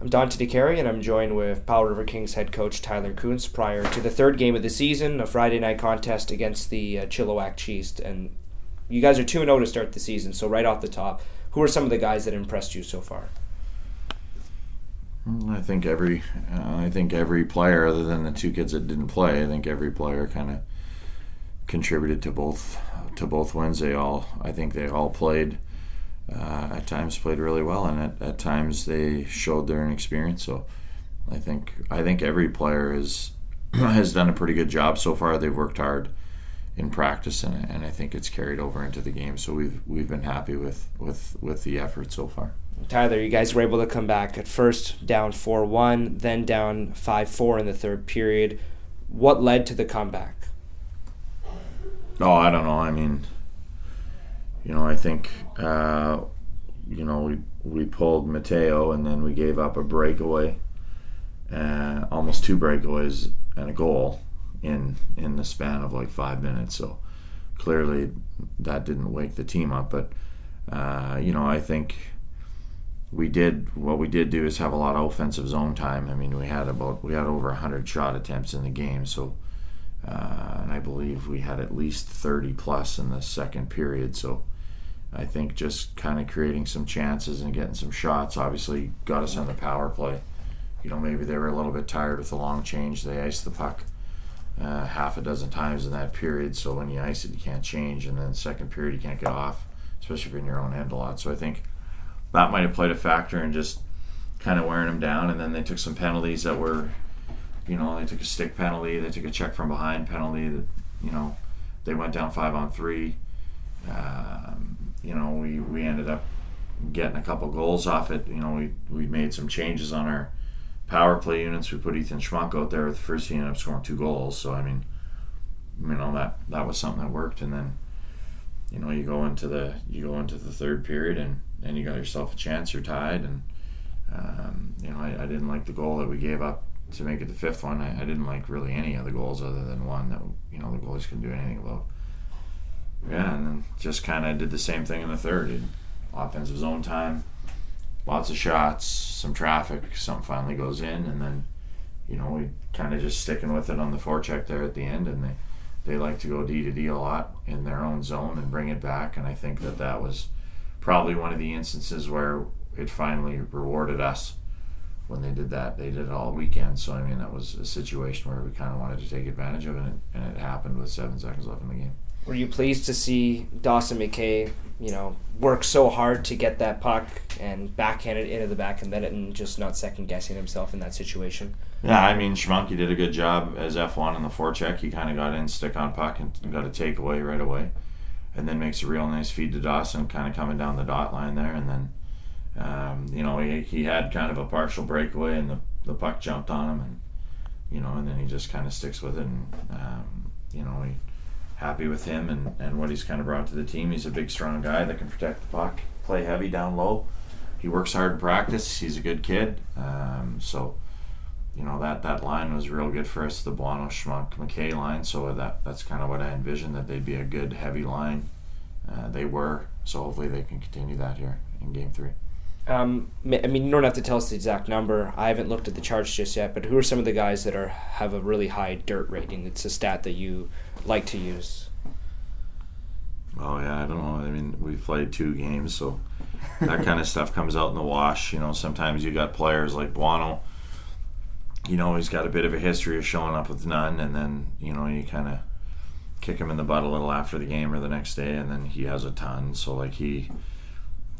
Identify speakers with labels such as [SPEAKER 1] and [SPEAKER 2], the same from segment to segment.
[SPEAKER 1] I'm Dante DeCary, and I'm joined with Powell River Kings head coach Tyler Kuntz prior to the third game of the season, a Friday night contest against the uh, Chilliwack Chiefs. And you guys are 2 0 to start the season, so right off the top, who are some of the guys that impressed you so far?
[SPEAKER 2] I think every, uh, I think every player, other than the two kids that didn't play, I think every player kind of contributed to both to both wins. They all, I think they all played uh, at times played really well, and at, at times they showed their inexperience. So I think I think every player is has done a pretty good job so far. They've worked hard in practice, and, and I think it's carried over into the game. So we've we've been happy with with with the effort so far.
[SPEAKER 1] Tyler, you guys were able to come back at first down four one, then down five four in the third period. What led to the comeback?
[SPEAKER 2] Oh, I don't know. I mean, you know, I think uh, you know we we pulled Mateo and then we gave up a breakaway, uh, almost two breakaways and a goal in in the span of like five minutes. So clearly that didn't wake the team up. But uh, you know, I think we did what we did do is have a lot of offensive zone time. I mean, we had about we had over hundred shot attempts in the game. So. Uh, and I believe we had at least 30 plus in the second period. So, I think just kind of creating some chances and getting some shots obviously got us on the power play. You know, maybe they were a little bit tired with the long change. They iced the puck uh, half a dozen times in that period. So when you ice it, you can't change. And then second period, you can't get off, especially if you're in your own end a lot. So I think that might have played a factor in just kind of wearing them down. And then they took some penalties that were, you know, they took a stick penalty, they took a check from behind penalty that, you know, they went down five on three. Um, you know, we, we ended up getting a couple goals off it. You know, we, we made some changes on our power play units. We put Ethan Schmuck out there. The first he ended up scoring two goals. So I mean, you know that that was something that worked. And then, you know, you go into the you go into the third period and and you got yourself a chance. You're tied. And um, you know, I, I didn't like the goal that we gave up to make it the fifth one. I, I didn't like really any of the goals other than one that you know the goalies couldn't do anything about yeah, and then just kind of did the same thing in the third. Did offensive zone time, lots of shots, some traffic, something finally goes in, and then you know we kind of just sticking with it on the forecheck there at the end, and they they like to go D to D a lot in their own zone and bring it back, and I think that that was probably one of the instances where it finally rewarded us when they did that. They did it all weekend, so I mean that was a situation where we kind of wanted to take advantage of it, and it, and it happened with seven seconds left in the game.
[SPEAKER 1] Were you pleased to see Dawson McKay, you know, work so hard to get that puck and backhand it into the back and net it and just not second guessing himself in that situation?
[SPEAKER 2] Yeah, I mean, Schmunky did a good job as F1 in the forecheck. He kind of got in, stick on puck, and got a takeaway right away. And then makes a real nice feed to Dawson, kind of coming down the dot line there. And then, um, you know, he, he had kind of a partial breakaway, and the, the puck jumped on him. And, you know, and then he just kind of sticks with it. And, um, you know, he happy with him and, and what he's kind of brought to the team. He's a big, strong guy that can protect the puck, play heavy down low. He works hard in practice. He's a good kid. Um, so, you know that that line was real good for us, the Buono Schmuck McKay line. So that that's kind of what I envisioned that they'd be a good heavy line. Uh, they were. So hopefully they can continue that here in Game Three.
[SPEAKER 1] Um, I mean, you don't have to tell us the exact number. I haven't looked at the charts just yet, but who are some of the guys that are have a really high dirt rating? It's a stat that you like to use?
[SPEAKER 2] Oh yeah, I don't know. I mean, we've played two games, so that kind of stuff comes out in the wash. You know, sometimes you got players like Buono. You know, he's got a bit of a history of showing up with none, and then you know you kind of kick him in the butt a little after the game or the next day, and then he has a ton. So like he,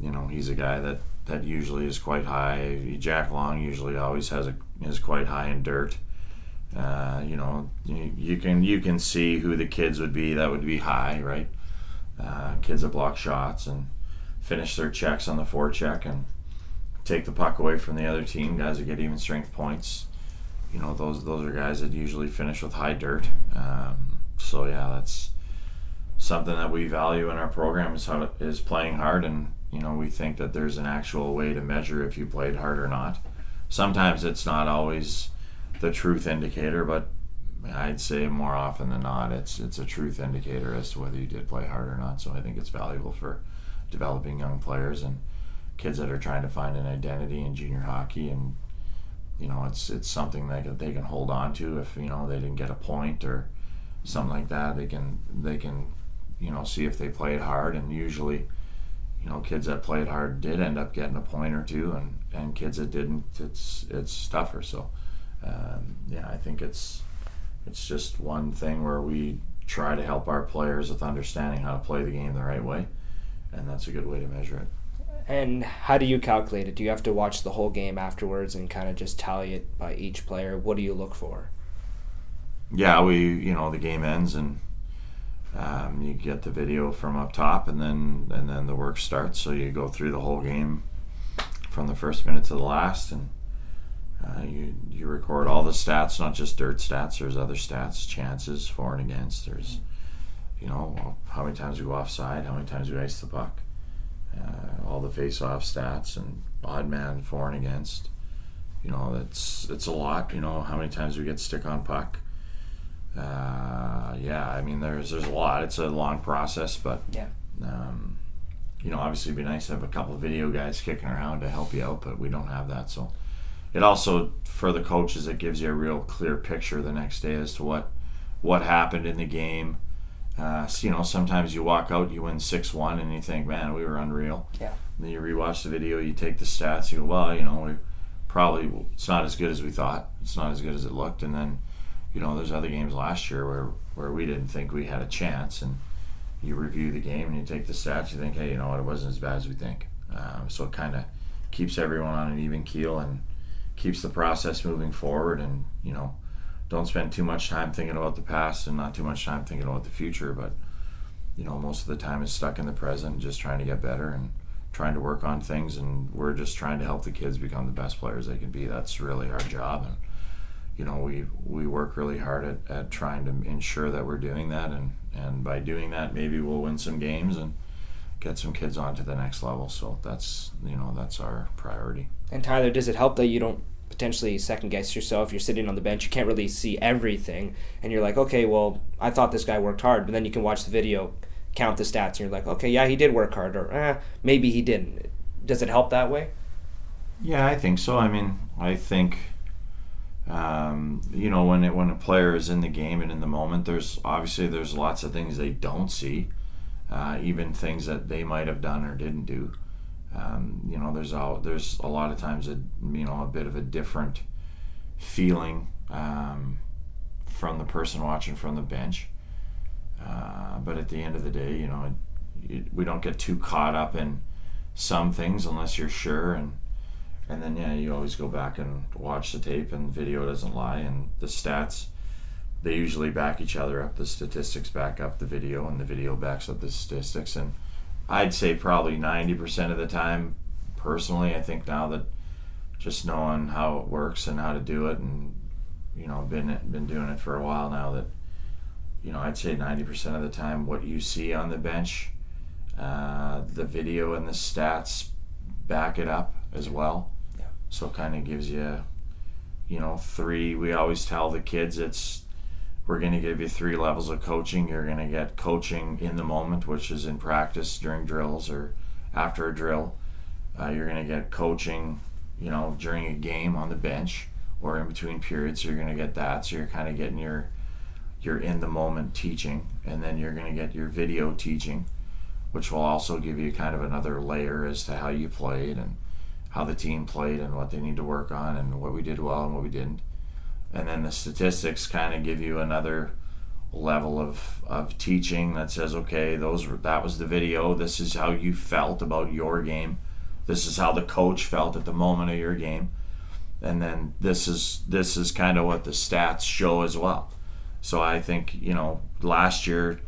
[SPEAKER 2] you know, he's a guy that that usually is quite high. Jack Long usually always has a is quite high in dirt. Uh, you know, you, you, can you can see who the kids would be that would be high, right? Uh, kids that block shots and finish their checks on the forecheck and take the puck away from the other team. Guys that get even strength points. You know, those those are guys that usually finish with high dirt. Um, so yeah, that's something that we value in our program is how to, is playing hard, and you know we think that there's an actual way to measure if you played hard or not. Sometimes it's not always the truth indicator, but I'd say more often than not, it's it's a truth indicator as to whether you did play hard or not. So I think it's valuable for developing young players and kids that are trying to find an identity in junior hockey and you know it's it's something that they can hold on to if you know they didn't get a point or something like that they can they can you know see if they played hard and usually you know kids that played hard did end up getting a point or two and and kids that didn't it's it's tougher so um, yeah I think it's it's just one thing where we try to help our players with understanding how to play the game the right way and that's a good way to measure it
[SPEAKER 1] and how do you calculate it? Do you have to watch the whole game afterwards and kind of just tally it by each player? What do you look for?
[SPEAKER 2] Yeah, we you know the game ends and um, you get the video from up top and then and then the work starts. So you go through the whole game from the first minute to the last and. Uh, you you record all the stats, not just dirt stats. There's other stats, chances for and against. There's, you know, how many times we go offside, how many times we ice the puck, uh, all the face-off stats and odd man for and against. You know, it's it's a lot. You know, how many times we get stick on puck. Uh, yeah, I mean, there's there's a lot. It's a long process, but
[SPEAKER 1] yeah.
[SPEAKER 2] Um, you know, obviously, it'd be nice to have a couple of video guys kicking around to help you out, but we don't have that. So, it also for the coaches, it gives you a real clear picture the next day as to what what happened in the game uh, so, you know, sometimes you walk out, you win six one, and you think, "Man, we were unreal."
[SPEAKER 1] Yeah.
[SPEAKER 2] And then you rewatch the video, you take the stats, you go, "Well, you know, we probably it's not as good as we thought. It's not as good as it looked." And then, you know, there's other games last year where where we didn't think we had a chance, and you review the game and you take the stats, you think, "Hey, you know what? It wasn't as bad as we think." Um, so it kind of keeps everyone on an even keel and keeps the process moving forward, and you know don't spend too much time thinking about the past and not too much time thinking about the future. But you know, most of the time is stuck in the present, just trying to get better and trying to work on things. And we're just trying to help the kids become the best players they can be. That's really our job. And you know, we we work really hard at, at trying to ensure that we're doing that. And and by doing that, maybe we'll win some games and get some kids on to the next level. So that's you know that's our priority.
[SPEAKER 1] And Tyler, does it help that you don't potentially second guess yourself. You're sitting on the bench, you can't really see everything, and you're like, okay, well, I thought this guy worked hard, but then you can watch the video, count the stats, and you're like, okay, yeah, he did work hard, or eh, maybe he didn't. Does it help that way?
[SPEAKER 2] Yeah, I think so. I mean, I think. Um, you know, when it, when a player is in the game and in the moment, there's obviously there's lots of things they don't see, uh, even things that they might have done or didn't do. Um, you know, there's a, there's a lot of times a you know a bit of a different feeling um, from the person watching from the bench. Uh, but at the end of the day, you know, it, it, we don't get too caught up in some things unless you're sure and and then yeah, you always go back and watch the tape and the video doesn't lie and the stats they usually back each other up. The statistics back up the video and the video backs up the statistics and I'd say probably 90% of the time, personally, I think now that just knowing how it works and how to do it, and you know, been been doing it for a while now, that you know, I'd say 90% of the time, what you see on the bench, uh, the video and the stats back it up as well. So it kind of gives you, you know, three. We always tell the kids it's we're going to give you three levels of coaching. You're going to get coaching in the moment, which is in practice during drills or after a drill. Uh, you're going to get coaching, you know, during a game on the bench or in between periods. So you're going to get that. So you're kind of getting your your in the moment teaching, and then you're going to get your video teaching, which will also give you kind of another layer as to how you played and how the team played and what they need to work on and what we did well and what we didn't. And then the statistics kind of give you another level of, of teaching that says okay those that was the video. This is how you felt about your game. This is how the coach felt at the moment of your game. And then this is this is kind of what the stats show as well. So i think you know last year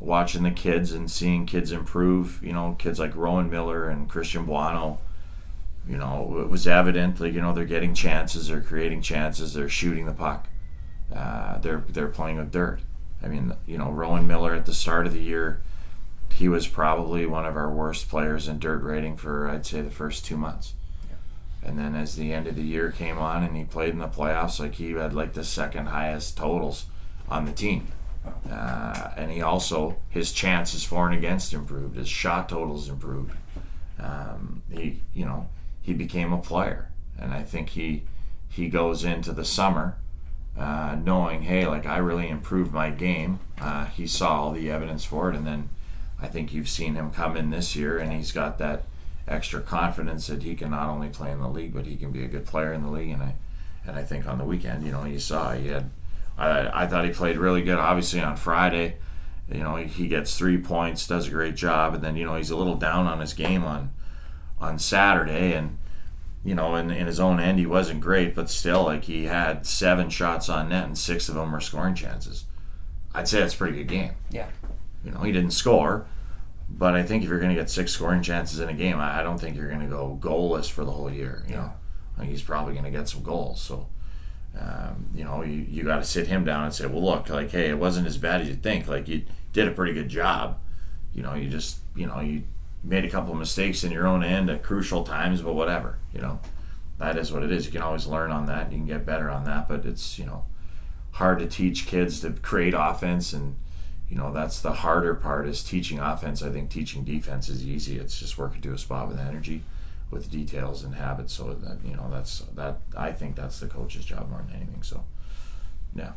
[SPEAKER 2] watching the kids and seeing kids improve you know kids like rowan miller and christian buono you know, it was evident. that, you know, they're getting chances, they're creating chances, they're shooting the puck. Uh, they're they're playing with dirt. I mean, you know, Rowan Miller at the start of the year, he was probably one of our worst players in dirt rating for I'd say the first two months. Yeah. And then as the end of the year came on and he played in the playoffs, like he had like the second highest totals on the team. Uh, and he also his chances for and against improved, his shot totals improved. um, he you know he became a player, and I think he he goes into the summer uh, knowing, hey, like I really improved my game. Uh, he saw all the evidence for it, and then I think you've seen him come in this year, and he's got that extra confidence that he can not only play in the league, but he can be a good player in the league. And I and I think on the weekend, you know, you saw he had. I, I thought he played really good. Obviously on Friday, you know, he, he gets three points, does a great job, and then you know he's a little down on his game on on Saturday, and you know, in, in his own end, he wasn't great, but still, like he had seven shots on net and six of them were scoring chances. I'd say that's a pretty good game.
[SPEAKER 1] Yeah.
[SPEAKER 2] You know, he didn't score, but I think if you're going to get six scoring chances in a game, I, I don't think you're going to go goalless for the whole year. You know, I think he's probably going to get some goals. So, um, you know, you, you got to sit him down and say, well, look, like, hey, it wasn't as bad as you think. Like, you did a pretty good job. You know, you just, you know, you made a couple of mistakes in your own end at crucial times, but whatever. You know, that is what it is. You can always learn on that. You can get better on that, but it's, you know, hard to teach kids to create offense and you know that's the harder part is teaching offense i think teaching defense is easy it's just working to a spot with energy with details and habits so that you know that's that i think that's the coach's job more than anything so yeah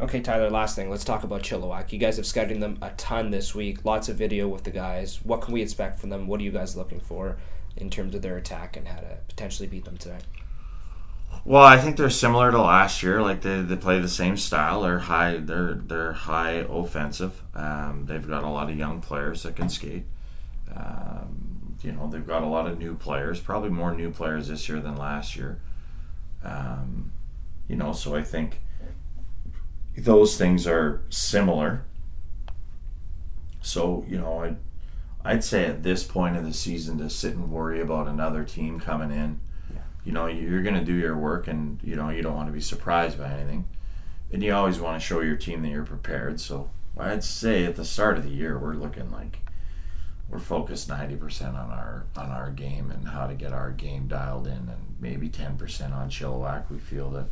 [SPEAKER 1] Okay, Tyler, last thing. Let's talk about Chilliwack. You guys have scouted them a ton this week. Lots of video with the guys. What can we expect from them? What are you guys looking for in terms of their attack and how to potentially beat them tonight?
[SPEAKER 2] Well, I think they're similar to last year. Like they, they play the same style. They're high. They're they're high offensive. Um, they've got a lot of young players that can skate. Um, you know, they've got a lot of new players. Probably more new players this year than last year. Um, you know, so I think those things are similar. So you know, I I'd say at this point of the season to sit and worry about another team coming in. You know you're going to do your work and you know you don't want to be surprised by anything. And you always want to show your team that you're prepared. So i'd say at the start of the year we're looking like we're focused 90% on our on our game and how to get our game dialed in and maybe 10% on Chilliwack. We feel that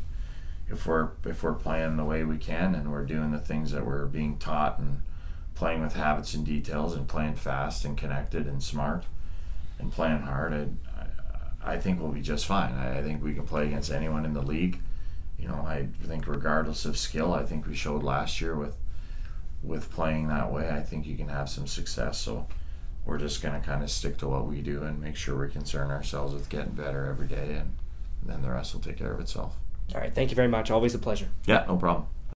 [SPEAKER 2] if we're if we're playing the way we can and we're doing the things that we're being taught and playing with habits and details and playing fast and connected and smart and playing hard I'd, I think we'll be just fine. I, I, think we can play against anyone in the league. You know, I think regardless of skill, I think we showed last year with with playing that way. I think you can have some success. So we're just going to kind of stick to what we do and make sure we concern ourselves with getting better every day, and then the rest will take care of itself.
[SPEAKER 1] All right. Thank you very much. Always a pleasure.
[SPEAKER 2] Yeah, no problem.